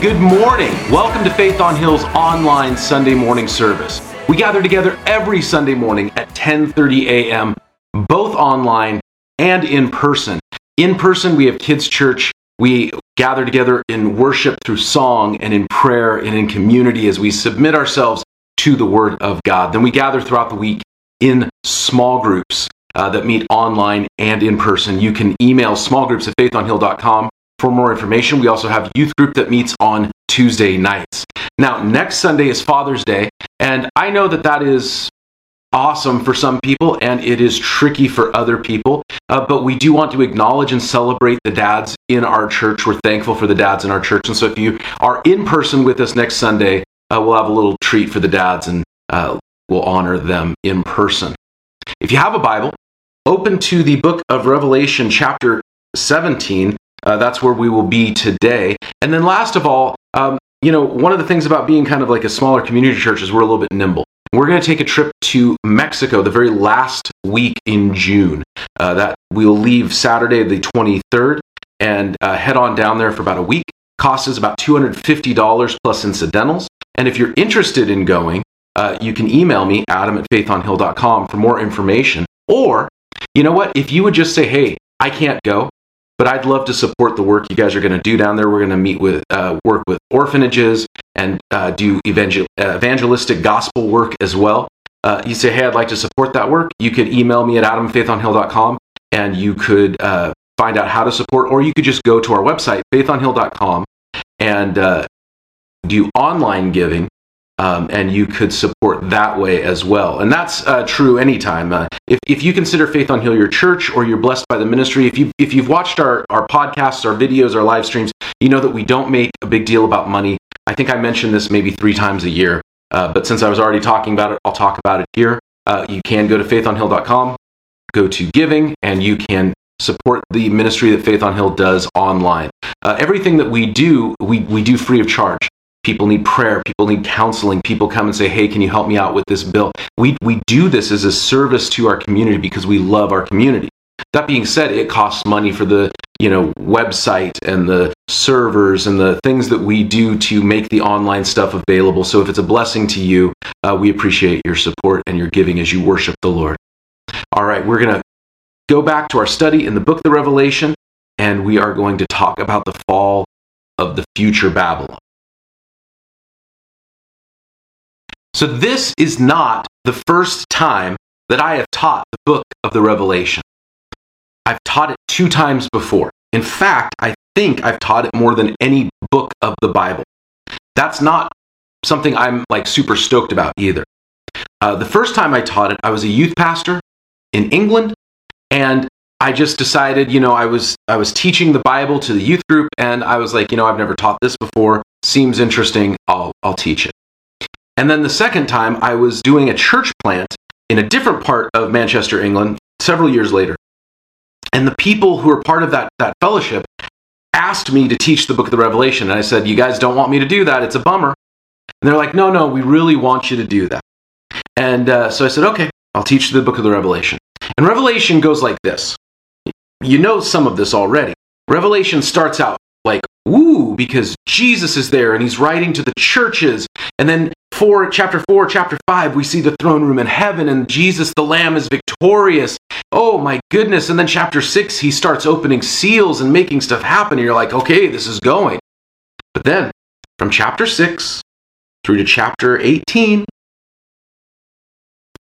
Good morning. Welcome to Faith on Hill's online Sunday morning service. We gather together every Sunday morning at 10:30 a.m., both online and in person. In person, we have kids church. We gather together in worship through song and in prayer and in community as we submit ourselves to the word of God. Then we gather throughout the week in small groups uh, that meet online and in person. You can email smallgroups at faithonhill.com for more information. We also have youth group that meets on Tuesday nights. Now, next Sunday is Father's Day, and I know that that is awesome for some people and it is tricky for other people. Uh, but we do want to acknowledge and celebrate the dads in our church. We're thankful for the dads in our church. And so if you are in person with us next Sunday, uh, we'll have a little treat for the dads and uh, we'll honor them in person. If you have a Bible, open to the book of Revelation, chapter 17. Uh, that's where we will be today. And then, last of all, um, you know, one of the things about being kind of like a smaller community church is we're a little bit nimble. We're going to take a trip to Mexico the very last week in June. Uh, that we'll leave Saturday the 23rd and uh, head on down there for about a week. Cost is about $250 plus incidentals. And if you're interested in going, uh, you can email me, adam at faithonhill.com, for more information. Or, you know what? If you would just say, hey, I can't go, but I'd love to support the work you guys are going to do down there. We're going to meet with, uh, work with orphanages and uh, do evangel- evangelistic gospel work as well. Uh, you say, hey, I'd like to support that work. You could email me at adamfaithonhill.com and you could uh, find out how to support, or you could just go to our website, faithonhill.com, and uh, do online giving um, and you could support that way as well. And that's uh, true anytime. Uh, if, if you consider Faith on Hill your church or you're blessed by the ministry, if, you, if you've watched our, our podcasts, our videos, our live streams, you know that we don't make a big deal about money. I think I mentioned this maybe three times a year, uh, but since I was already talking about it, I'll talk about it here. Uh, you can go to faithonhill.com, go to giving, and you can support the ministry that Faith on Hill does online. Uh, everything that we do, we, we do free of charge. People need prayer. People need counseling. People come and say, "Hey, can you help me out with this bill?" We we do this as a service to our community because we love our community. That being said, it costs money for the you know website and the servers and the things that we do to make the online stuff available. So if it's a blessing to you, uh, we appreciate your support and your giving as you worship the Lord. All right, we're gonna go back to our study in the book of the Revelation, and we are going to talk about the fall of the future Babylon. So, this is not the first time that I have taught the book of the Revelation. I've taught it two times before. In fact, I think I've taught it more than any book of the Bible. That's not something I'm like super stoked about either. Uh, the first time I taught it, I was a youth pastor in England, and I just decided, you know, I was I was teaching the Bible to the youth group, and I was like, you know, I've never taught this before. Seems interesting. I'll I'll teach it. And then the second time, I was doing a church plant in a different part of Manchester, England, several years later. And the people who were part of that, that fellowship asked me to teach the book of the Revelation. And I said, You guys don't want me to do that. It's a bummer. And they're like, No, no, we really want you to do that. And uh, so I said, Okay, I'll teach the book of the Revelation. And Revelation goes like this. You know some of this already. Revelation starts out like, woo, because Jesus is there and he's writing to the churches. And then 4, chapter 4, chapter 5, we see the throne room in heaven and Jesus the Lamb is victorious. Oh my goodness. And then chapter 6, he starts opening seals and making stuff happen. And you're like, okay, this is going. But then from chapter 6 through to chapter 18,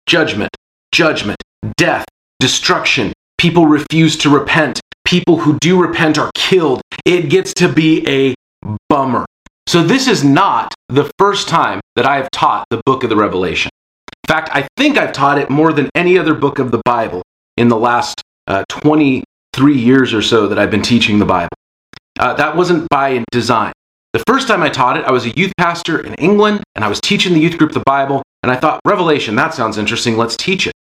judgment, judgment, death, destruction. People refuse to repent. People who do repent are killed. It gets to be a bummer. So, this is not the first time that I have taught the book of the Revelation. In fact, I think I've taught it more than any other book of the Bible in the last uh, 23 years or so that I've been teaching the Bible. Uh, that wasn't by design. The first time I taught it, I was a youth pastor in England and I was teaching the youth group the Bible, and I thought, Revelation, that sounds interesting, let's teach it.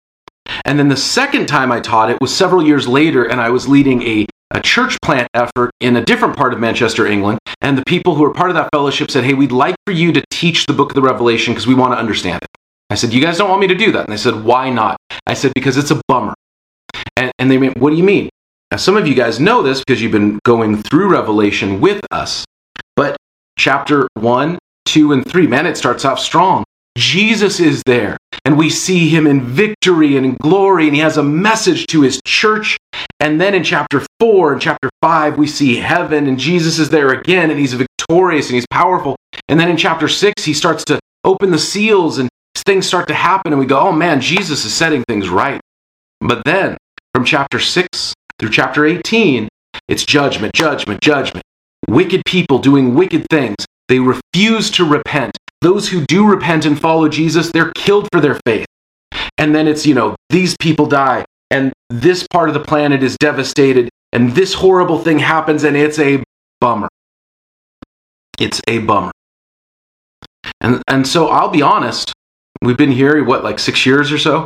And then the second time I taught it was several years later, and I was leading a a church plant effort in a different part of Manchester, England. And the people who were part of that fellowship said, Hey, we'd like for you to teach the book of the Revelation because we want to understand it. I said, You guys don't want me to do that? And they said, Why not? I said, Because it's a bummer. And, and they went, What do you mean? Now, some of you guys know this because you've been going through Revelation with us. But chapter 1, 2, and 3, man, it starts off strong. Jesus is there, and we see him in victory and in glory, and he has a message to his church. And then in chapter 4 and chapter 5, we see heaven, and Jesus is there again, and he's victorious and he's powerful. And then in chapter 6, he starts to open the seals, and things start to happen, and we go, oh man, Jesus is setting things right. But then from chapter 6 through chapter 18, it's judgment, judgment, judgment. Wicked people doing wicked things. They refuse to repent. Those who do repent and follow Jesus, they're killed for their faith. And then it's, you know, these people die, and this part of the planet is devastated, and this horrible thing happens, and it's a bummer. It's a bummer. And, and so I'll be honest, we've been here, what, like six years or so?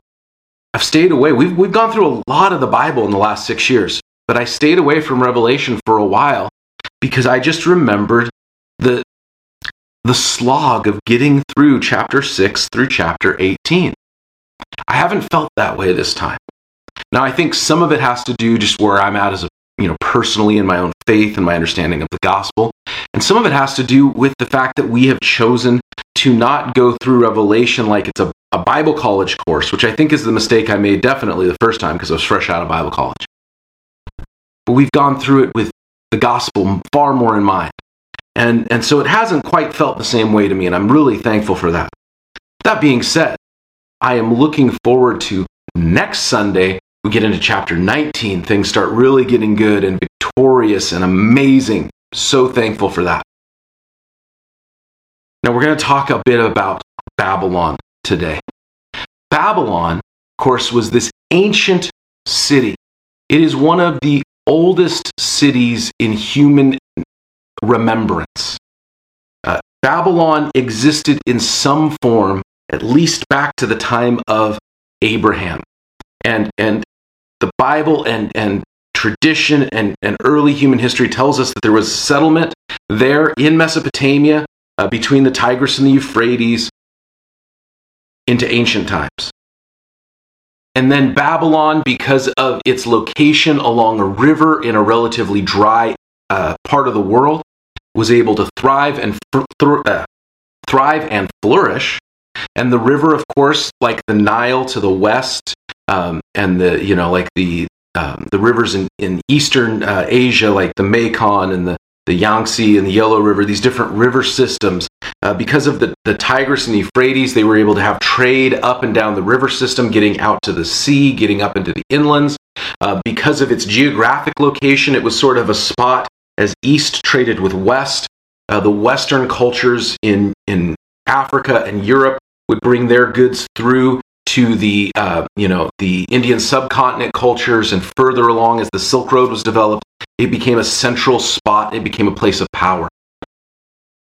I've stayed away. We've, we've gone through a lot of the Bible in the last six years, but I stayed away from Revelation for a while because I just remembered the, the slog of getting through chapter 6 through chapter 18. I haven't felt that way this time. Now, I think some of it has to do just where I'm at as a, you know, personally in my own faith and my understanding of the gospel. And some of it has to do with the fact that we have chosen to not go through Revelation like it's a, a Bible college course, which I think is the mistake I made definitely the first time because I was fresh out of Bible college. But we've gone through it with the gospel far more in mind. And, and so it hasn't quite felt the same way to me, and I'm really thankful for that. That being said, I am looking forward to next Sunday. We get into chapter 19. Things start really getting good and victorious and amazing. So thankful for that. Now, we're going to talk a bit about Babylon today. Babylon, of course, was this ancient city. It is one of the oldest cities in human remembrance. Uh, Babylon existed in some form, at least back to the time of Abraham. And, and the Bible and, and tradition and, and early human history tells us that there was settlement there in Mesopotamia uh, between the Tigris and the Euphrates into ancient times. And then Babylon, because of its location along a river in a relatively dry uh, part of the world, was able to thrive and th- uh, thrive and flourish. And the river, of course, like the Nile to the west, um, and the you know like the um, the rivers in in eastern uh, Asia, like the Mekong and the the Yangtze and the Yellow River, these different river systems. Uh, because of the, the Tigris and Euphrates, they were able to have trade up and down the river system, getting out to the sea, getting up into the inlands. Uh, because of its geographic location, it was sort of a spot as East traded with West. Uh, the Western cultures in, in Africa and Europe would bring their goods through to the uh, you know the Indian subcontinent cultures, and further along as the Silk Road was developed, it became a central spot. It became a place of power.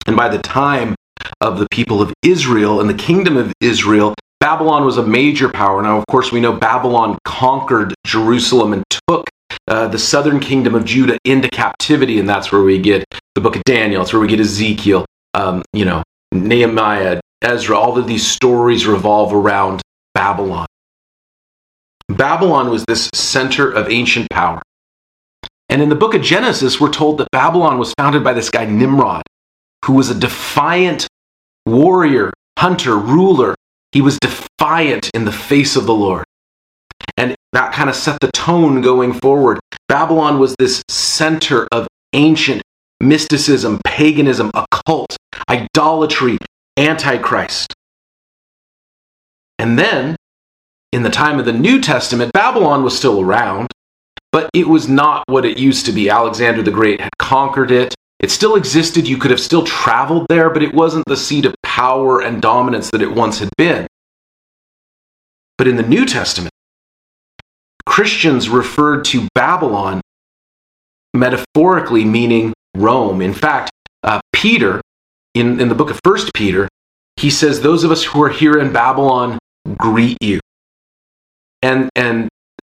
And by the time of the people of Israel and the kingdom of Israel, Babylon was a major power. Now, of course, we know Babylon conquered Jerusalem and took uh, the southern kingdom of Judah into captivity, and that's where we get the book of Daniel. That's where we get Ezekiel, um, you know, Nehemiah, Ezra. All of these stories revolve around Babylon. Babylon was this center of ancient power. And in the book of Genesis, we're told that Babylon was founded by this guy Nimrod, who was a defiant warrior, hunter, ruler. He was defiant in the face of the Lord. And that kind of set the tone going forward. Babylon was this center of ancient mysticism, paganism, occult, idolatry, antichrist. And then, in the time of the New Testament, Babylon was still around, but it was not what it used to be. Alexander the Great had conquered it. It still existed. You could have still traveled there, but it wasn't the seat of power and dominance that it once had been. But in the New Testament, Christians referred to Babylon metaphorically meaning Rome. In fact, uh, Peter, in, in the book of First Peter, he says, Those of us who are here in Babylon greet you. And, and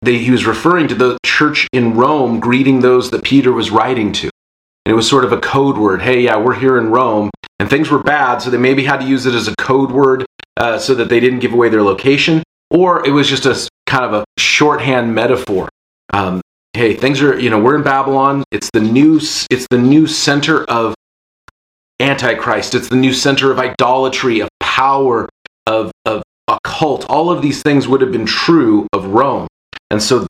they, he was referring to the church in Rome greeting those that Peter was writing to. And it was sort of a code word. Hey, yeah, we're here in Rome. And things were bad, so they maybe had to use it as a code word uh, so that they didn't give away their location. Or it was just a kind of a shorthand metaphor. Um, hey, things are, you know, we're in Babylon. It's the new, it's the new center of Antichrist. It's the new center of idolatry, of power, of, of occult. All of these things would have been true of Rome. And so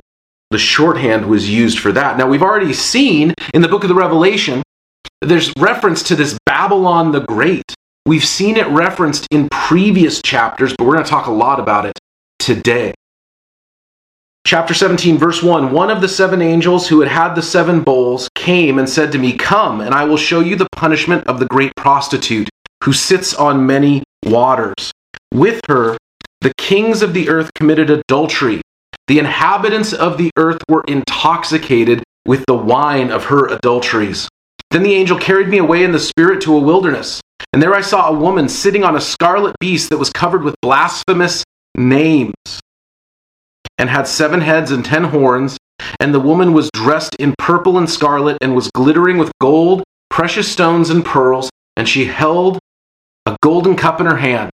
the shorthand was used for that. Now, we've already seen in the book of the Revelation, there's reference to this Babylon the Great. We've seen it referenced in previous chapters, but we're going to talk a lot about it today. Chapter 17, verse 1 One of the seven angels who had had the seven bowls came and said to me, Come, and I will show you the punishment of the great prostitute who sits on many waters. With her, the kings of the earth committed adultery. The inhabitants of the earth were intoxicated with the wine of her adulteries. Then the angel carried me away in the spirit to a wilderness, and there I saw a woman sitting on a scarlet beast that was covered with blasphemous names and had seven heads and ten horns. And the woman was dressed in purple and scarlet and was glittering with gold, precious stones, and pearls. And she held a golden cup in her hand.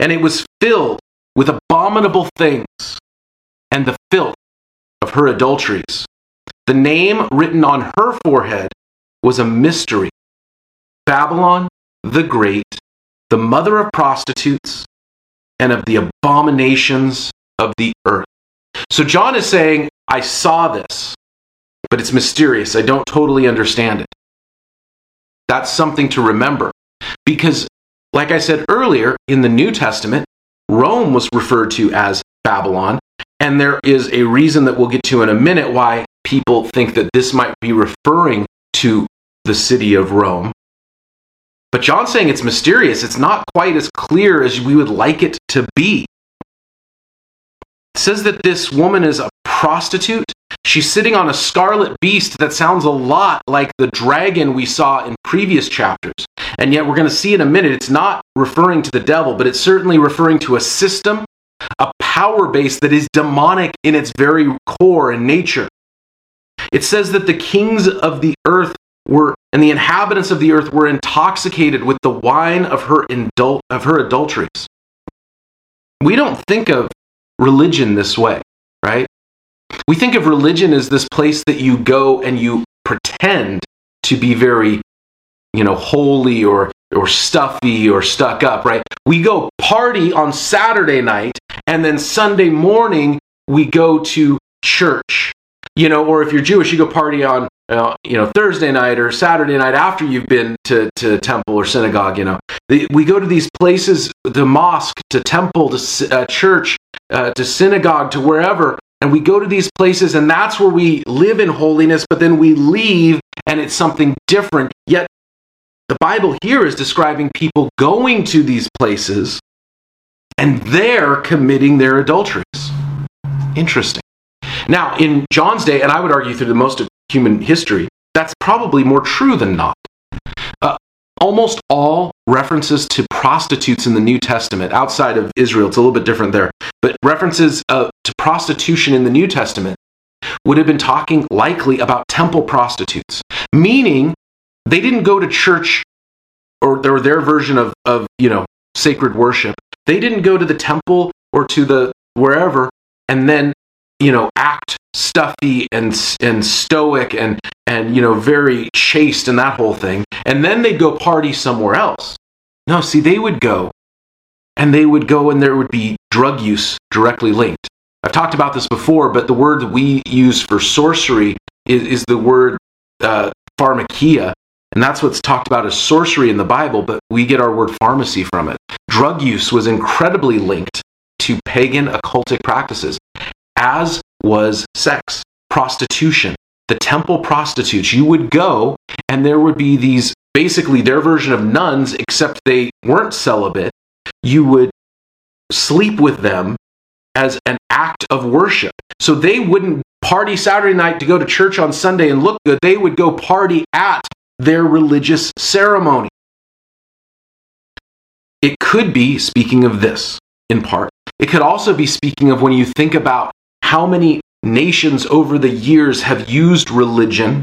And it was filled with abominable things and the filth of her adulteries. The name written on her forehead was a mystery Babylon the Great, the mother of prostitutes and of the abominations of the earth. So John is saying, I saw this, but it's mysterious. I don't totally understand it. That's something to remember. Because, like I said earlier, in the New Testament, Rome was referred to as Babylon. And there is a reason that we'll get to in a minute why people think that this might be referring to the city of Rome. But John's saying it's mysterious. It's not quite as clear as we would like it to be says that this woman is a prostitute. She's sitting on a scarlet beast that sounds a lot like the dragon we saw in previous chapters. And yet, we're going to see in a minute, it's not referring to the devil, but it's certainly referring to a system, a power base that is demonic in its very core and nature. It says that the kings of the earth were and the inhabitants of the earth were intoxicated with the wine of her indul- of her adulteries. We don't think of religion this way, right? We think of religion as this place that you go and you pretend to be very, you know, holy or or stuffy or stuck up, right? We go party on Saturday night and then Sunday morning we go to church. You know, or if you're Jewish, you go party on uh, you know Thursday night or Saturday night after you've been to to temple or synagogue. You know, we go to these places, the mosque, to temple, to uh, church, uh, to synagogue, to wherever, and we go to these places, and that's where we live in holiness. But then we leave, and it's something different. Yet the Bible here is describing people going to these places and they're committing their adulteries. Interesting. Now, in John's day, and I would argue through the most of human history, that's probably more true than not. Uh, almost all references to prostitutes in the New Testament, outside of Israel, it's a little bit different there, but references uh, to prostitution in the New Testament would have been talking likely about temple prostitutes, meaning they didn't go to church or, or their version of, of, you know, sacred worship. They didn't go to the temple or to the wherever and then, you know, act stuffy and and stoic and and you know very chaste and that whole thing. And then they'd go party somewhere else. No see they would go and they would go and there would be drug use directly linked. I've talked about this before but the word we use for sorcery is, is the word uh, pharmakeia and that's what's talked about as sorcery in the bible but we get our word pharmacy from it. Drug use was incredibly linked to pagan occultic practices. As was sex, prostitution. The temple prostitutes, you would go and there would be these basically their version of nuns, except they weren't celibate. You would sleep with them as an act of worship. So they wouldn't party Saturday night to go to church on Sunday and look good. They would go party at their religious ceremony. It could be speaking of this in part. It could also be speaking of when you think about how many nations over the years have used religion,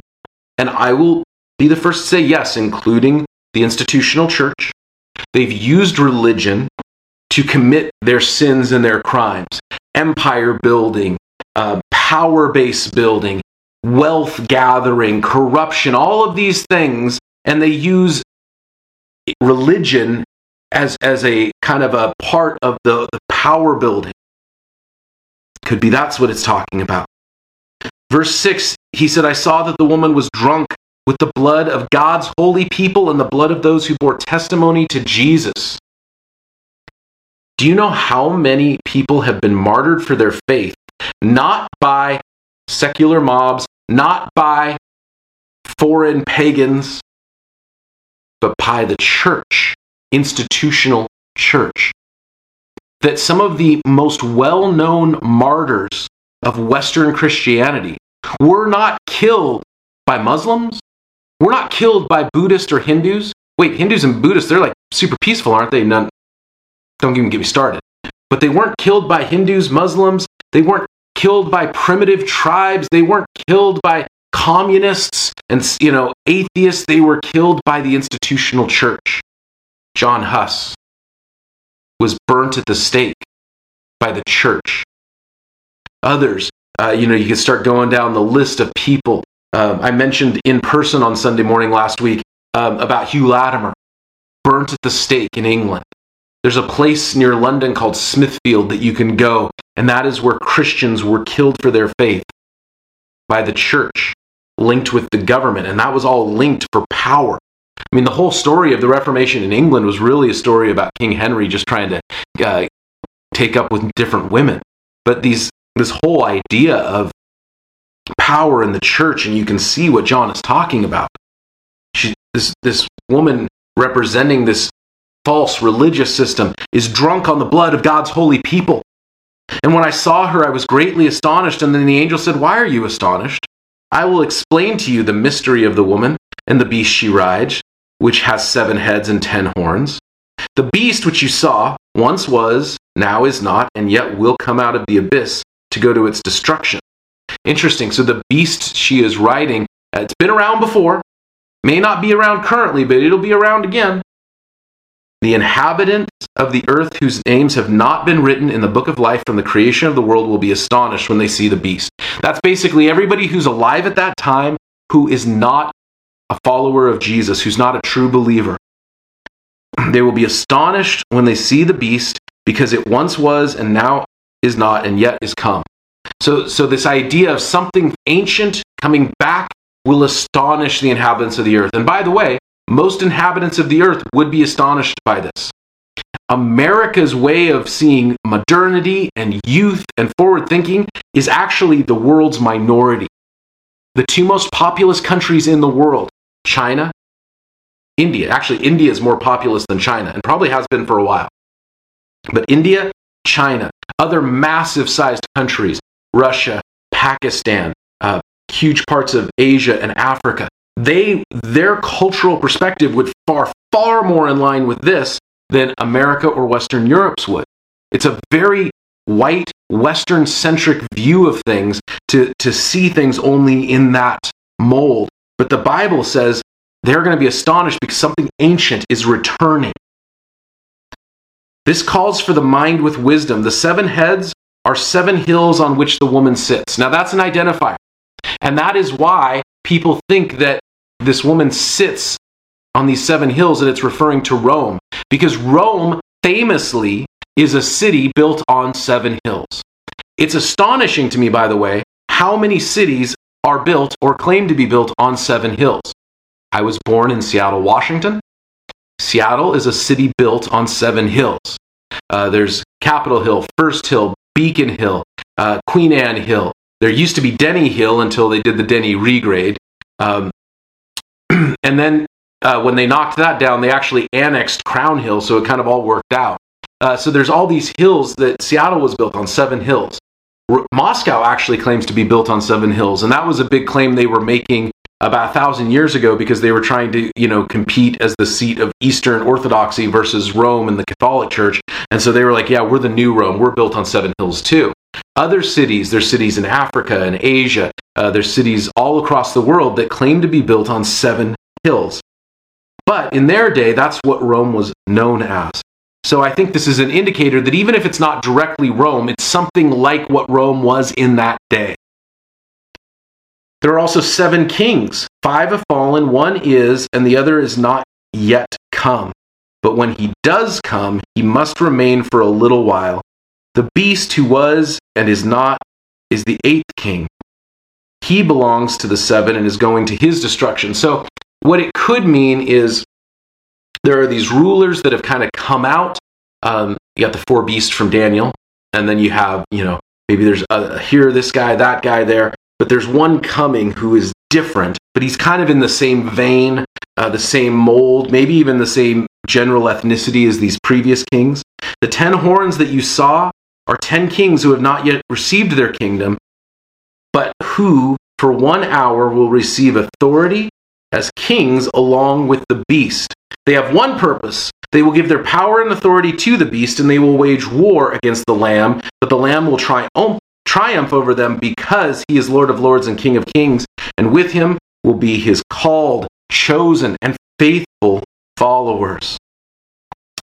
and I will be the first to say yes, including the institutional church. They've used religion to commit their sins and their crimes empire building, uh, power base building, wealth gathering, corruption, all of these things, and they use religion as, as a kind of a part of the, the power building. Could be that's what it's talking about. Verse 6, he said, I saw that the woman was drunk with the blood of God's holy people and the blood of those who bore testimony to Jesus. Do you know how many people have been martyred for their faith? Not by secular mobs, not by foreign pagans, but by the church, institutional church. That some of the most well known martyrs of Western Christianity were not killed by Muslims, were not killed by Buddhists or Hindus. Wait, Hindus and Buddhists, they're like super peaceful, aren't they? None, don't even get me started. But they weren't killed by Hindus, Muslims, they weren't killed by primitive tribes, they weren't killed by communists and you know atheists they were killed by the institutional church john huss was burnt at the stake by the church. Others uh, you know you can start going down the list of people. Um, i mentioned in person on sunday morning last week um, about hugh latimer burnt at the stake in england. There's a place near london called smithfield that you can go and that is where christians were killed for their faith by the church linked with the government, and that was all linked for power. I mean, the whole story of the Reformation in England was really a story about King Henry just trying to uh, take up with different women. But these, this whole idea of power in the church, and you can see what John is talking about. She, this, this woman representing this false religious system is drunk on the blood of God's holy people. And when I saw her, I was greatly astonished. And then the angel said, Why are you astonished? I will explain to you the mystery of the woman and the beast she rides, which has seven heads and ten horns. The beast which you saw once was, now is not, and yet will come out of the abyss to go to its destruction. Interesting. So the beast she is riding, uh, it's been around before, may not be around currently, but it'll be around again. The inhabitants of the earth whose names have not been written in the book of life from the creation of the world will be astonished when they see the beast. That's basically everybody who's alive at that time who is not a follower of Jesus, who's not a true believer. They will be astonished when they see the beast because it once was and now is not and yet is come. So, so this idea of something ancient coming back will astonish the inhabitants of the earth. And by the way, most inhabitants of the earth would be astonished by this. America's way of seeing modernity and youth and forward thinking is actually the world's minority. The two most populous countries in the world, China, India. Actually, India is more populous than China and probably has been for a while. But India, China, other massive sized countries, Russia, Pakistan, uh, huge parts of Asia and Africa, they their cultural perspective would far far more in line with this than America or Western Europe's would. It's a very white Western centric view of things to, to see things only in that mold. But the Bible says they're going to be astonished because something ancient is returning. This calls for the mind with wisdom. The seven heads are seven hills on which the woman sits. Now, that's an identifier. And that is why people think that this woman sits on these seven hills and it's referring to Rome because Rome famously is a city built on seven hills. It's astonishing to me, by the way, how many cities are built or claim to be built on seven hills. I was born in Seattle, Washington. Seattle is a city built on seven hills. Uh, there's Capitol Hill, First Hill, Beacon Hill, uh, Queen Anne Hill. There used to be Denny Hill until they did the Denny regrade. Um, and then uh, when they knocked that down, they actually annexed Crown Hill, so it kind of all worked out. Uh, so there's all these hills that Seattle was built on, seven hills. Moscow actually claims to be built on seven hills, and that was a big claim they were making about a thousand years ago because they were trying to, you know, compete as the seat of Eastern Orthodoxy versus Rome and the Catholic Church. And so they were like, yeah, we're the new Rome. We're built on seven hills too. Other cities, there's cities in Africa and Asia, uh, there's cities all across the world that claim to be built on seven hills. But in their day, that's what Rome was known as. So I think this is an indicator that even if it's not directly Rome, it's something like what Rome was in that day. There are also seven kings. Five have fallen, one is, and the other is not yet come. but when he does come, he must remain for a little while. The beast who was and is not is the eighth king. He belongs to the seven and is going to his destruction. So, what it could mean is there are these rulers that have kind of come out. Um, you got the four beasts from Daniel, and then you have, you know, maybe there's a, here, this guy, that guy there, but there's one coming who is different, but he's kind of in the same vein, uh, the same mold, maybe even the same general ethnicity as these previous kings. The ten horns that you saw are ten kings who have not yet received their kingdom, but who for one hour will receive authority as kings along with the beast. They have one purpose. They will give their power and authority to the beast, and they will wage war against the Lamb, but the Lamb will triumph, triumph over them because he is Lord of lords and King of kings, and with him will be his called, chosen, and faithful followers.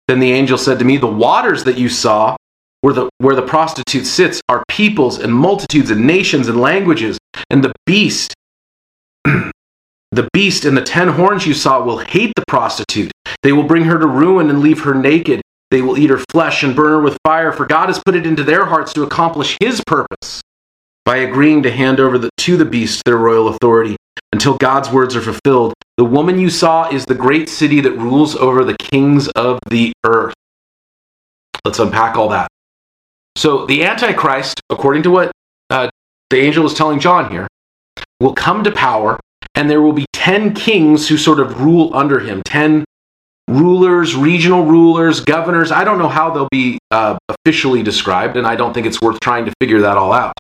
Then the angel said to me, The waters that you saw, where the, where the prostitute sits, are peoples and multitudes and nations and languages, and the beast The beast and the ten horns you saw will hate the prostitute. They will bring her to ruin and leave her naked. They will eat her flesh and burn her with fire, for God has put it into their hearts to accomplish his purpose by agreeing to hand over the, to the beast their royal authority until God's words are fulfilled. The woman you saw is the great city that rules over the kings of the earth. Let's unpack all that. So, the Antichrist, according to what uh, the angel is telling John here, will come to power and there will be 10 kings who sort of rule under him. 10 rulers regional rulers governors. I don't know how they'll be uh, officially described and i don't think it's worth trying to figure that all out.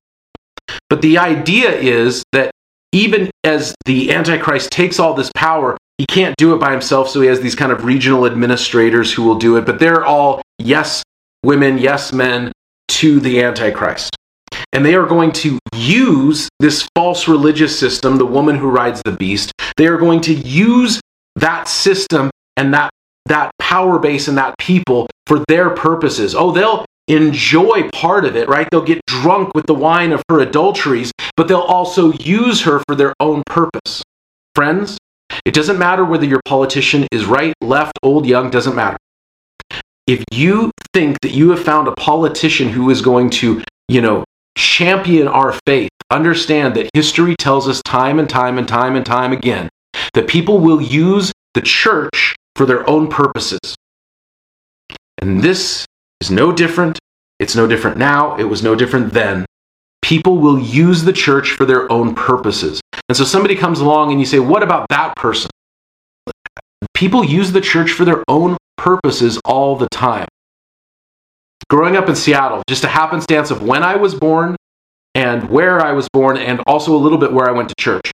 But the idea is that even as the antichrist takes all this power he can't do it by himself so he has these kind of regional administrators who will do it. But they're all yes women yes men to the antichrist and they are going to use this false religious system, the woman who rides the beast. They are going to use that system and that that power base and that people for their purposes. Oh, they'll enjoy part of it, right? They'll get drunk with the wine of her adulteries, but they'll also use her for their own purpose. Friends, it doesn't matter whether your politician is right, left, old, young, doesn't matter. If you think that you have found a politician who is going to, you know, champion our faith, understand that history tells us time and time and time and time again that people will use the church for their own purposes. And this is no different. It's no different now. It was no different then. People will use the church for their own purposes. And so somebody comes along and you say, What about that person? People use the church for their own purposes all the time growing up in Seattle, just a happenstance of when I was born and where I was born, and also a little bit where I went to church.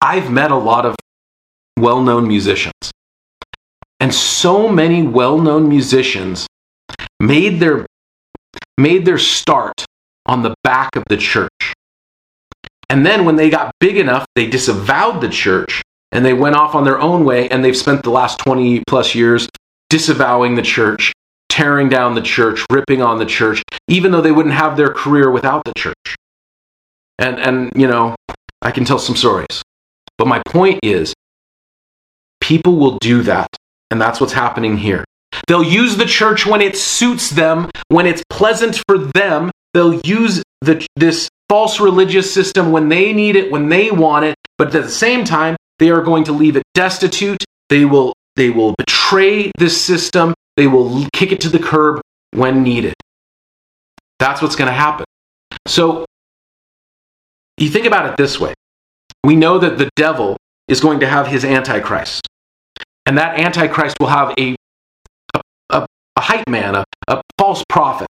I've met a lot of well known musicians. And so many well known musicians made their, made their start on the back of the church. And then when they got big enough, they disavowed the church and they went off on their own way, and they've spent the last 20 plus years disavowing the church tearing down the church, ripping on the church, even though they wouldn't have their career without the church. And and you know, I can tell some stories. But my point is people will do that, and that's what's happening here. They'll use the church when it suits them, when it's pleasant for them. They'll use the, this false religious system when they need it, when they want it, but at the same time, they are going to leave it destitute. They will they will betray this system they will kick it to the curb when needed. That's what's going to happen. So you think about it this way we know that the devil is going to have his antichrist, and that antichrist will have a, a, a, a hype man, a, a false prophet.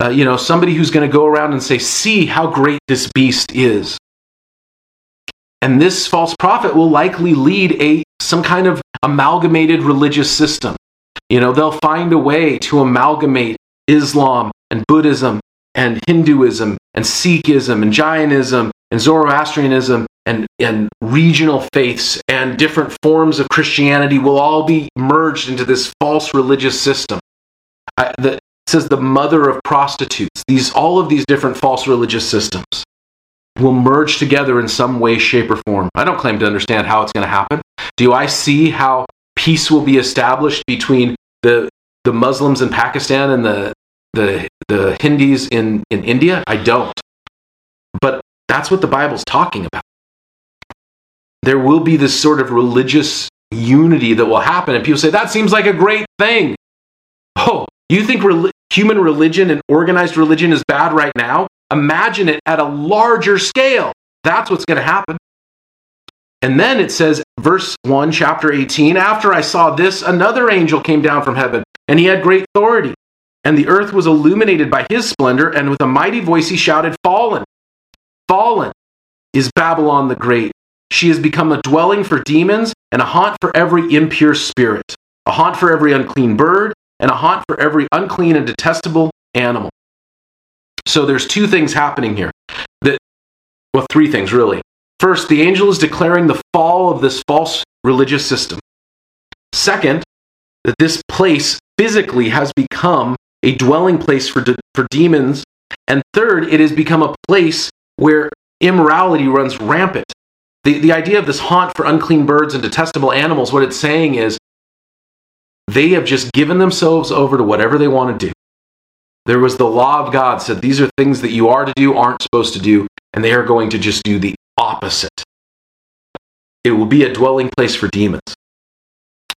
Uh, you know, somebody who's going to go around and say, See how great this beast is. And this false prophet will likely lead a some kind of amalgamated religious system. You know, they'll find a way to amalgamate Islam and Buddhism and Hinduism and Sikhism and Jainism and Zoroastrianism and, and regional faiths and different forms of Christianity will all be merged into this false religious system. I, the, says the mother of prostitutes. These, all of these different false religious systems will merge together in some way, shape, or form. I don't claim to understand how it's going to happen. Do I see how peace will be established between the the Muslims in Pakistan and the the the Hindus in, in India? I don't. But that's what the Bible's talking about. There will be this sort of religious unity that will happen, and people say, that seems like a great thing. Oh, you think re- human religion and organized religion is bad right now? Imagine it at a larger scale. That's what's going to happen. And then it says, verse 1, chapter 18 After I saw this, another angel came down from heaven, and he had great authority. And the earth was illuminated by his splendor, and with a mighty voice he shouted, Fallen! Fallen is Babylon the Great. She has become a dwelling for demons and a haunt for every impure spirit, a haunt for every unclean bird, and a haunt for every unclean and detestable animal. So there's two things happening here. That, well, three things really. First, the angel is declaring the fall of this false religious system. Second, that this place physically has become a dwelling place for, de- for demons. And third, it has become a place where immorality runs rampant. The, the idea of this haunt for unclean birds and detestable animals, what it's saying is they have just given themselves over to whatever they want to do. There was the law of God said these are things that you are to do, aren't supposed to do, and they are going to just do the opposite. It will be a dwelling place for demons.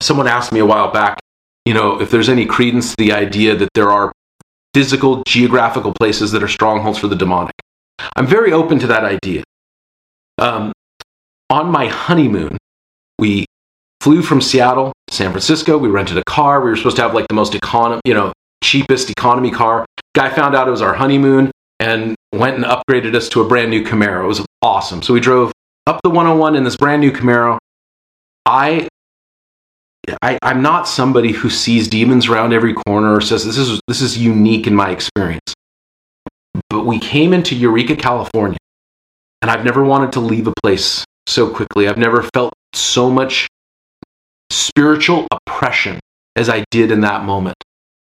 Someone asked me a while back, you know, if there's any credence to the idea that there are physical, geographical places that are strongholds for the demonic. I'm very open to that idea. Um, on my honeymoon, we flew from Seattle to San Francisco. We rented a car. We were supposed to have like the most economy, you know, cheapest economy car. Guy found out it was our honeymoon and went and upgraded us to a brand new Camaro. It was awesome. So we drove up the 101 in this brand new Camaro. I I, am not somebody who sees demons around every corner or says this is this is unique in my experience. But we came into Eureka, California, and I've never wanted to leave a place so quickly. I've never felt so much spiritual oppression as I did in that moment.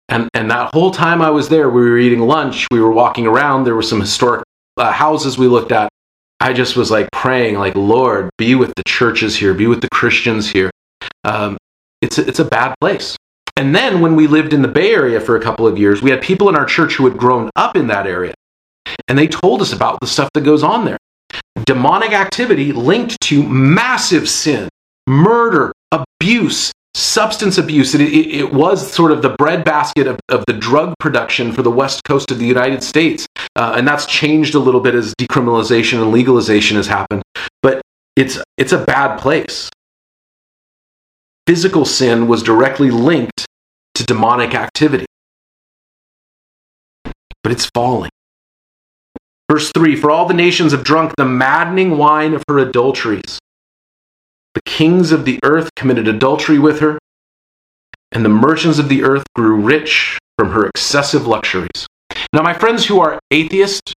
And and that whole time I was there, we were eating lunch, we were walking around, there were some historic uh, houses we looked at. I just was like praying, like Lord, be with the churches here, be with the Christians here. Um, it's it's a bad place. And then when we lived in the Bay Area for a couple of years, we had people in our church who had grown up in that area. And they told us about the stuff that goes on there. Demonic activity linked to massive sin, murder, abuse, substance abuse. It, it, it, was sort of the breadbasket of, of the drug production for the west coast of the United States. Uh, and that's changed a little bit as decriminalization and legalization has happened. But it's, it's a bad place physical sin was directly linked to demonic activity. But it's falling. Verse 3 For all the nations have drunk the maddening wine of her adulteries. The kings of the earth committed adultery with her, and the merchants of the earth grew rich from her excessive luxuries. Now, my friends who are atheists,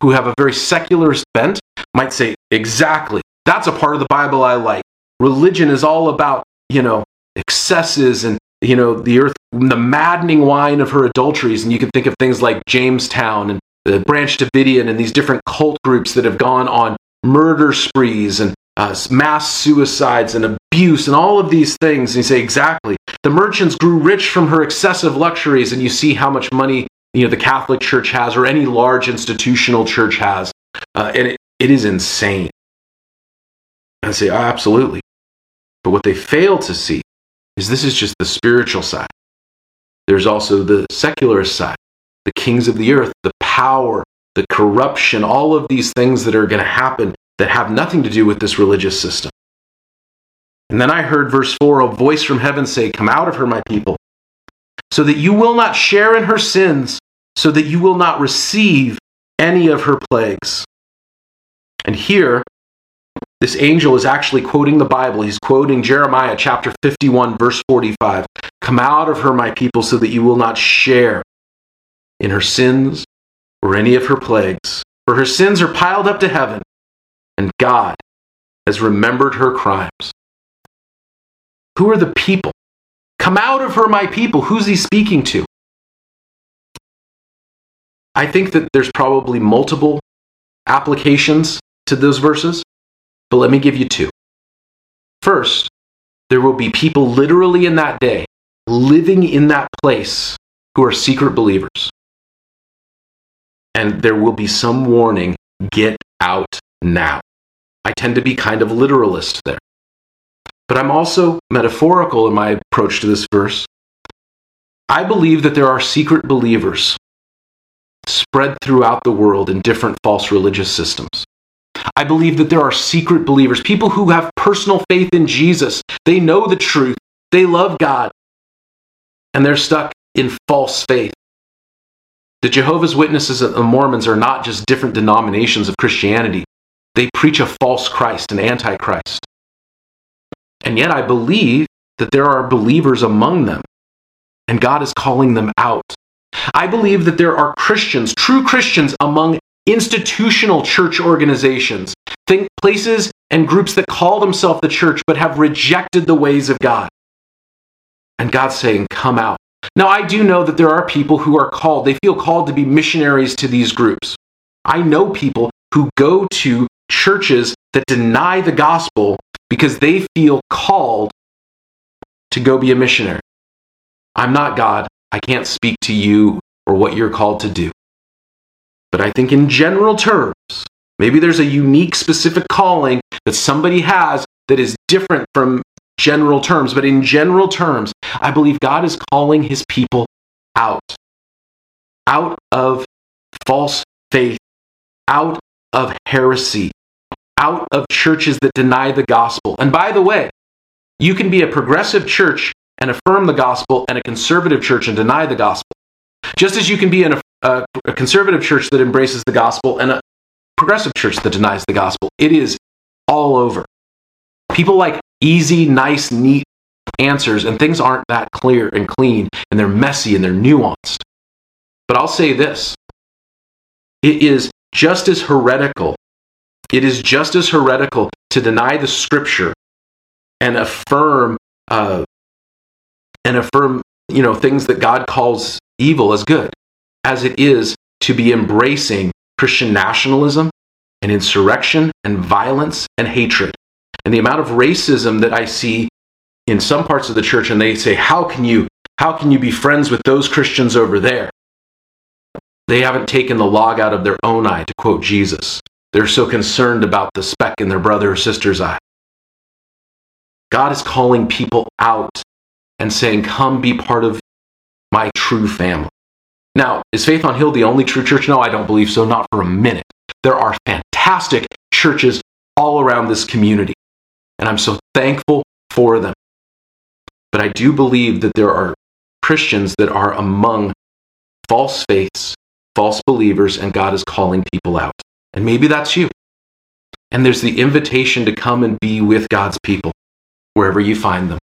who have a very secularist bent, might say, exactly, that's a part of the Bible I like. Religion is all about you know, excesses and, you know, the earth, the maddening wine of her adulteries. And you can think of things like Jonestown and the Branch Davidian and these different cult groups that have gone on murder sprees and uh, mass suicides and abuse and all of these things. And you say, exactly. The merchants grew rich from her excessive luxuries, and you see how much money you know the Catholic Church has or any large institutional church has, uh, and it, it is insane. I say, oh, absolutely. But what they fail to see is this is just the spiritual side. There's also the secular side, the kings of the earth, the power, the corruption, all of these things that are going to happen that have nothing to do with this religious system. And then I heard verse 4 a voice from heaven say, Come out of her, my people, so that you will not share in her sins, so that you will not receive any of her plagues. And here, this angel is actually quoting the Bible. He's quoting Jeremiah chapter 51, verse 45. Come out of her, my people, so that you will not share in her sins or any of her plagues. For her sins are piled up to heaven, and God has remembered her crimes. Who are the people? Come out of her, my people. Who's he speaking to? I think that there's probably multiple applications to those verses. But let me give you two. First, there will be people literally in that day living in that place who are secret believers. And there will be some warning get out now. I tend to be kind of literalist there. But I'm also metaphorical in my approach to this verse. I believe that there are secret believers spread throughout the world in different false religious systems. I believe that there are secret believers, people who have personal faith in Jesus. They know the truth, they love God, and they're stuck in false faith. The Jehovah's Witnesses and the Mormons are not just different denominations of Christianity. They preach a false Christ, an antichrist. And yet I believe that there are believers among them, and God is calling them out. I believe that there are Christians, true Christians, among institutional church organizations, think places and groups that call themselves the church but have rejected the ways of God. And God's saying, Come out. Now, I do know that there are people who are called, they feel called to be missionaries to these groups. I know people who go to churches that deny the gospel because they feel called to go be a missionary. I'm not God. I can't speak to you or what you're called to do. But I think in general terms, maybe there's a unique, specific calling that somebody has that is different from general terms. But in general terms, I believe God is calling his people out. Out of false faith, out of heresy, out of churches that deny the gospel. And by the way, you can be a progressive church and affirm the gospel, and a conservative church and deny the gospel. Just as you can be in a, a, a conservative church that embraces the gospel and a progressive church that denies the gospel. It is all over. People like easy, nice, neat answers, and things aren't that clear and clean, and they're messy and they're nuanced. But I'll say this it is just as heretical. It is just as heretical to deny the scripture and affirm uh, and affirm you know things that God calls evil as good as it is to be embracing Christian nationalism and insurrection and violence and hatred. And the amount of racism that I see in some parts of the church and they say how can you how can you be friends with those Christians over there? They haven't taken the log out of their own eye to quote Jesus. They're so concerned about the speck in their brother or sister's eye. God is calling people out and saying, Come be part of my true family. Now, is Faith on Hill the only true church? No, I don't believe so, not for a minute. There are fantastic churches all around this community, and I'm so thankful for them. But I do believe that there are Christians that are among false faiths, false believers, and God is calling people out. And maybe that's you. And there's the invitation to come and be with God's people wherever you find them.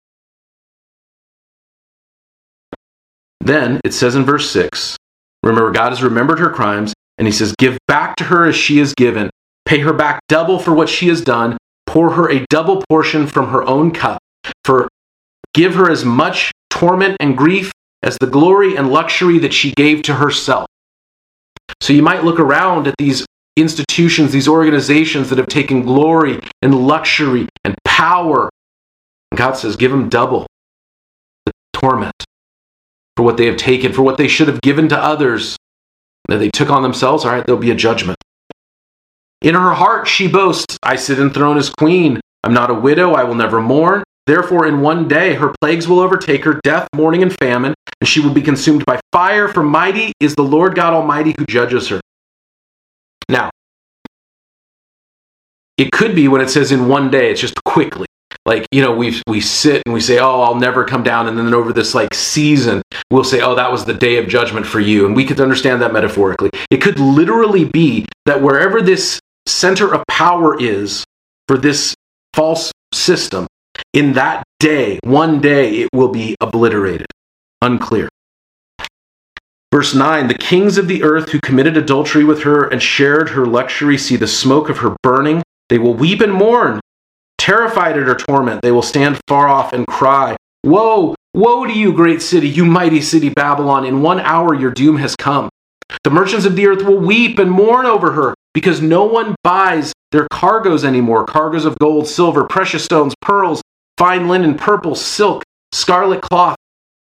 Then it says in verse 6 Remember, God has remembered her crimes, and he says, Give back to her as she is given, pay her back double for what she has done, pour her a double portion from her own cup, for give her as much torment and grief as the glory and luxury that she gave to herself. So you might look around at these institutions, these organizations that have taken glory and luxury and power. And God says, Give them double the torment for what they have taken, for what they should have given to others that they took on themselves, all right, there'll be a judgment. In her heart, she boasts, I sit enthroned as queen. I'm not a widow, I will never mourn. Therefore, in one day, her plagues will overtake her death, mourning, and famine, and she will be consumed by fire, for mighty is the Lord God Almighty who judges her. Now, it could be when it says in one day, it's just quickly. Like you know we we sit and we say oh i'll never come down and then over this like season we'll say oh that was the day of judgment for you and we could understand that metaphorically. It could literally be that wherever this center of power is for this false system in that day one day it will be obliterated unclear Verse 9 The kings of the earth who committed adultery with her and shared her luxury see the smoke of her burning. They will weep and mourn Terrified at her torment, they will stand far off and cry, Woe, woe to you, great city, you mighty city Babylon! In one hour your doom has come. The merchants of the earth will weep and mourn over her because no one buys their cargoes anymore cargoes of gold, silver, precious stones, pearls, fine linen, purple, silk, scarlet cloth,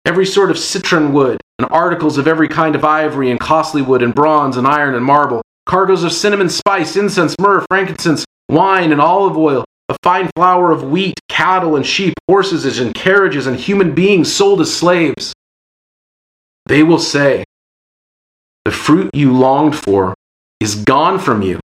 every sort of citron wood, and articles of every kind of ivory and costly wood, and bronze and iron and marble, cargoes of cinnamon, spice, incense, myrrh, frankincense, wine, and olive oil, a fine flour of wheat, cattle and sheep, horses and carriages, and human beings sold as slaves. They will say, The fruit you longed for is gone from you.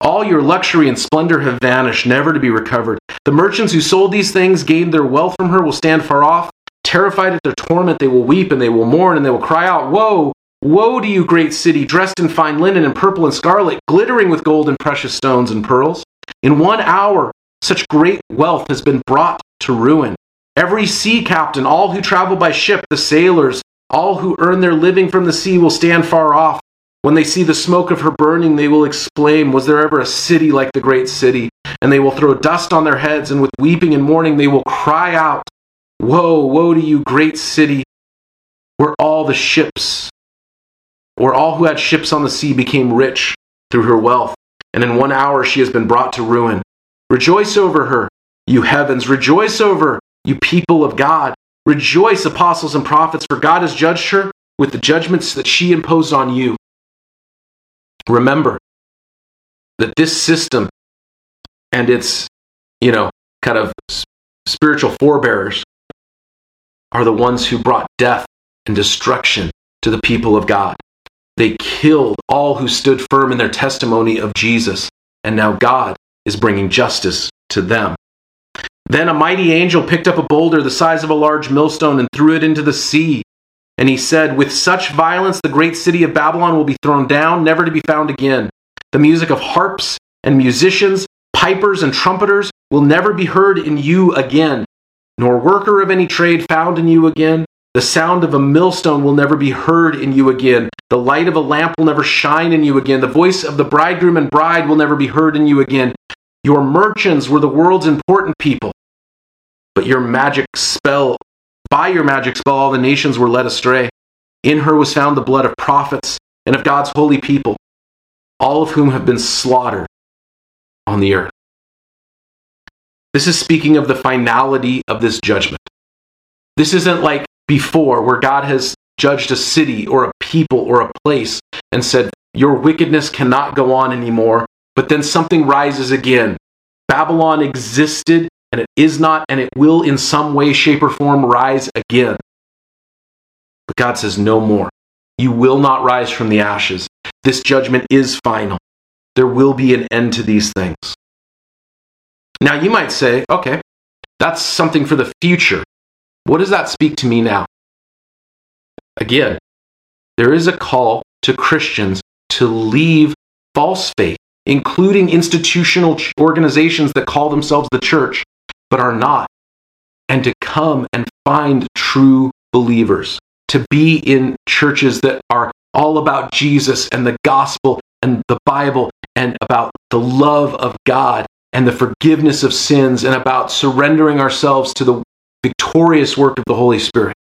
All your luxury and splendor have vanished, never to be recovered. The merchants who sold these things, gained their wealth from her, will stand far off. Terrified at their torment, they will weep and they will mourn and they will cry out, Woe! Woe to you, great city, dressed in fine linen and purple and scarlet, glittering with gold and precious stones and pearls. In one hour, such great wealth has been brought to ruin. Every sea captain, all who travel by ship, the sailors, all who earn their living from the sea will stand far off. When they see the smoke of her burning, they will exclaim, Was there ever a city like the great city? And they will throw dust on their heads, and with weeping and mourning they will cry out, Woe, woe to you, great city, where all the ships, where all who had ships on the sea became rich through her wealth, and in one hour she has been brought to ruin. Rejoice over her, you heavens, rejoice over, you people of God. Rejoice, apostles and prophets, for God has judged her with the judgments that she imposed on you. Remember that this system and its, you know, kind of spiritual forebearers are the ones who brought death and destruction to the people of God. They killed all who stood firm in their testimony of Jesus, and now God is bringing justice to them. Then a mighty angel picked up a boulder the size of a large millstone and threw it into the sea. And he said, With such violence, the great city of Babylon will be thrown down, never to be found again. The music of harps and musicians, pipers and trumpeters will never be heard in you again, nor worker of any trade found in you again. The sound of a millstone will never be heard in you again. The light of a lamp will never shine in you again. The voice of the bridegroom and bride will never be heard in you again. Your merchants were the world's important people, but your magic spell by your magic spell, all the nations were led astray. In her was found the blood of prophets and of God's holy people, all of whom have been slaughtered on the earth. This is speaking of the finality of this judgment. This isn't like before, where God has judged a city or a people or a place and said, Your wickedness cannot go on anymore. But then something rises again. Babylon existed and it is not, and it will in some way, shape, or form rise again. But God says, no more. You will not rise from the ashes. This judgment is final. There will be an end to these things. Now, you might say, okay, that's something for the future. What does that speak to me now? Again, there is a call to Christians to leave false faith, including institutional organizations that call themselves the church, but are not, and to come and find true believers, to be in churches that are all about Jesus and the gospel and the Bible and about the love of God and the forgiveness of sins and about surrendering ourselves to the victorious work of the Holy Spirit.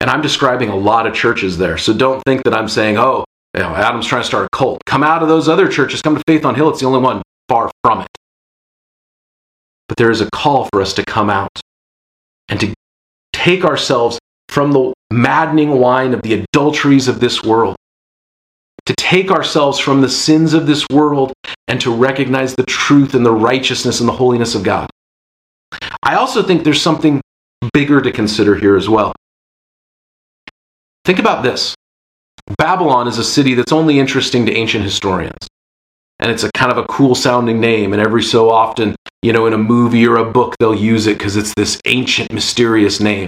And I'm describing a lot of churches there. So don't think that I'm saying, oh, you know, Adam's trying to start a cult. Come out of those other churches, come to Faith on Hill. It's the only one. Far from it. But there is a call for us to come out and to take ourselves from the maddening wine of the adulteries of this world, to take ourselves from the sins of this world and to recognize the truth and the righteousness and the holiness of God. I also think there's something bigger to consider here as well. Think about this. Babylon is a city that's only interesting to ancient historians. And it's a kind of a cool sounding name. And every so often you know in a movie or a book they'll use it because it's this ancient mysterious name.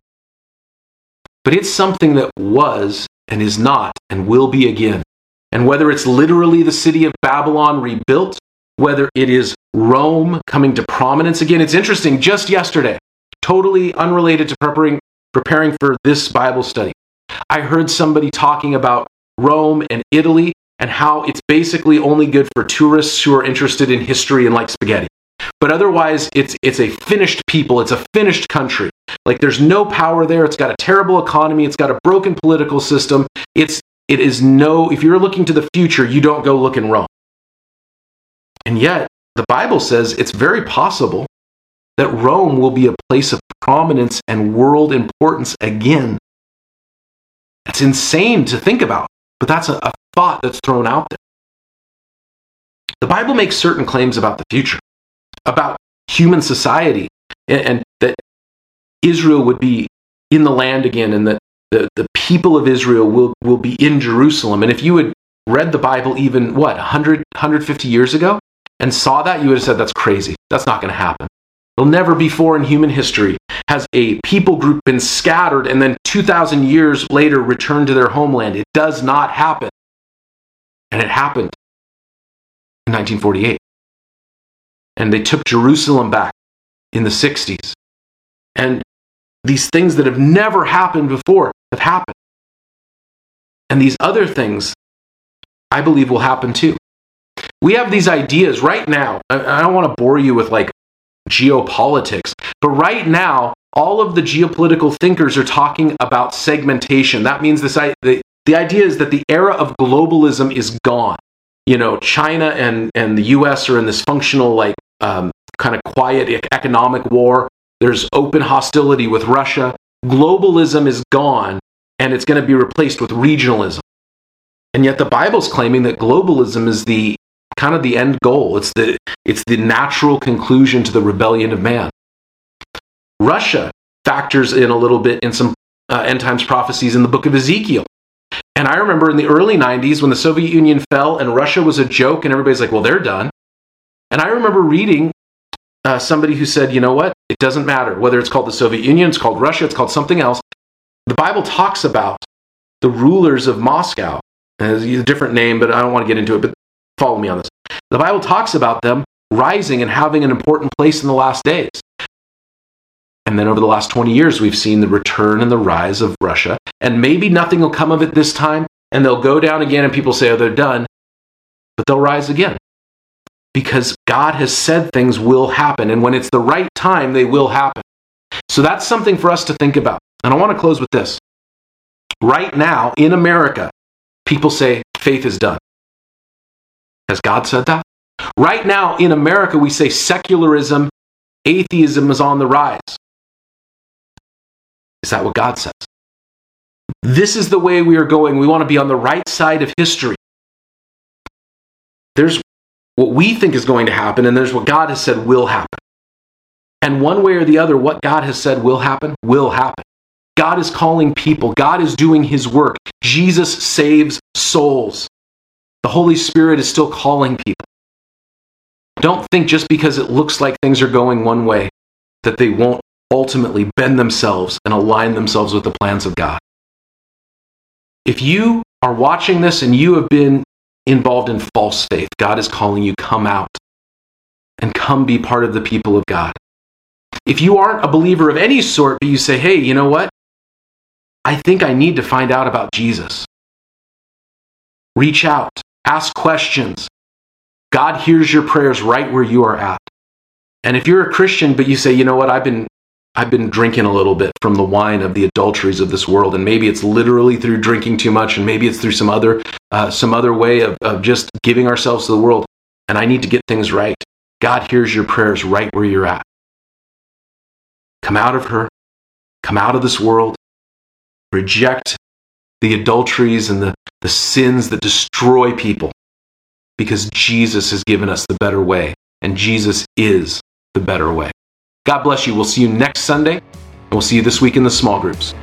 But it's something that was and is not and will be again and whether it's literally the city of babylon rebuilt whether it is rome coming to prominence again it's interesting just yesterday totally unrelated to preparing preparing for this bible study i heard somebody talking about rome and italy and how it's basically only good for tourists who are interested in history and like spaghetti. But otherwise, it's it's a finished people. It's a finished country. Like there's no power there. It's got a terrible economy. It's got a broken political system. It's it is no. If you're looking to the future, you don't go look in Rome. And yet, the Bible says it's very possible that Rome will be a place of prominence and world importance again. It's insane to think about, but that's a, a thought that's thrown out there. The Bible makes certain claims about the future, about human society, and, and that Israel would be in the land again and that the, the people of Israel will, will be in Jerusalem. And if you had read the Bible even, what, 100, 150 years ago and saw that, you would have said, that's crazy. That's not going to happen. There'll never before in human history has a people group been scattered and then 2,000 years later returned to their homeland. It does not happen. And it happened in 1948. And they took Jerusalem back in the 60s. And these things that have never happened before have happened. And these other things, I believe, will happen too. We have these ideas right now. I don't want to bore you with like geopolitics, but right now, all of the geopolitical thinkers are talking about segmentation. That means this, the, the idea is that the era of globalism is gone. You know, China and, and the US are in this functional, like, um, kind of quiet economic war. There's open hostility with Russia. Globalism is gone, and it's going to be replaced with regionalism. And yet the Bible's claiming that globalism is the kind of the end goal. It's the it's the natural conclusion to the rebellion of man. Russia factors in a little bit in some uh, end times prophecies in the book of Ezekiel. And I remember in the early 90s when the Soviet Union fell and Russia was a joke and everybody's like, well, they're done. And I remember reading uh, somebody who said, you know what? It doesn't matter whether it's called the Soviet Union, it's called Russia, it's called something else. The Bible talks about the rulers of Moscow. And it's a different name, but I don't want to get into it, but follow me on this. The Bible talks about them rising and having an important place in the last days. And then over the last 20 years, we've seen the return and the rise of Russia. And maybe nothing will come of it this time, and they'll go down again, and people say, oh, they're done. But they'll rise again. Because God has said things will happen. And when it's the right time, they will happen. So that's something for us to think about. And I want to close with this. Right now, in America, people say faith is done. Has God said that? Right now, in America, we say secularism, atheism is on the rise. Is that what God says? This is the way we are going. We want to be on the right side of history. There's what we think is going to happen, and there's what God has said will happen. And one way or the other, what God has said will happen, will happen. God is calling people, God is doing his work. Jesus saves souls. The Holy Spirit is still calling people. Don't think just because it looks like things are going one way that they won't ultimately bend themselves and align themselves with the plans of God. If you are watching this and you have been involved in false faith, God is calling you, come out and come be part of the people of God. If you aren't a believer of any sort, but you say, hey, you know what? I think I need to find out about Jesus. Reach out, ask questions. God hears your prayers right where you are at. And if you're a Christian, but you say, you know what, I've been I've been drinking a little bit from the wine of the adulteries of this world, and maybe it's literally through drinking too much, and maybe it's through some other uh, some other way of, of just giving ourselves to the world. And I need to get things right. God hears your prayers right where you're at. Come out of her, come out of this world, reject the adulteries and the, the sins that destroy people, because Jesus has given us the better way, and Jesus is the better way. God bless you. We'll see you next Sunday, and we'll see you this week in the small groups.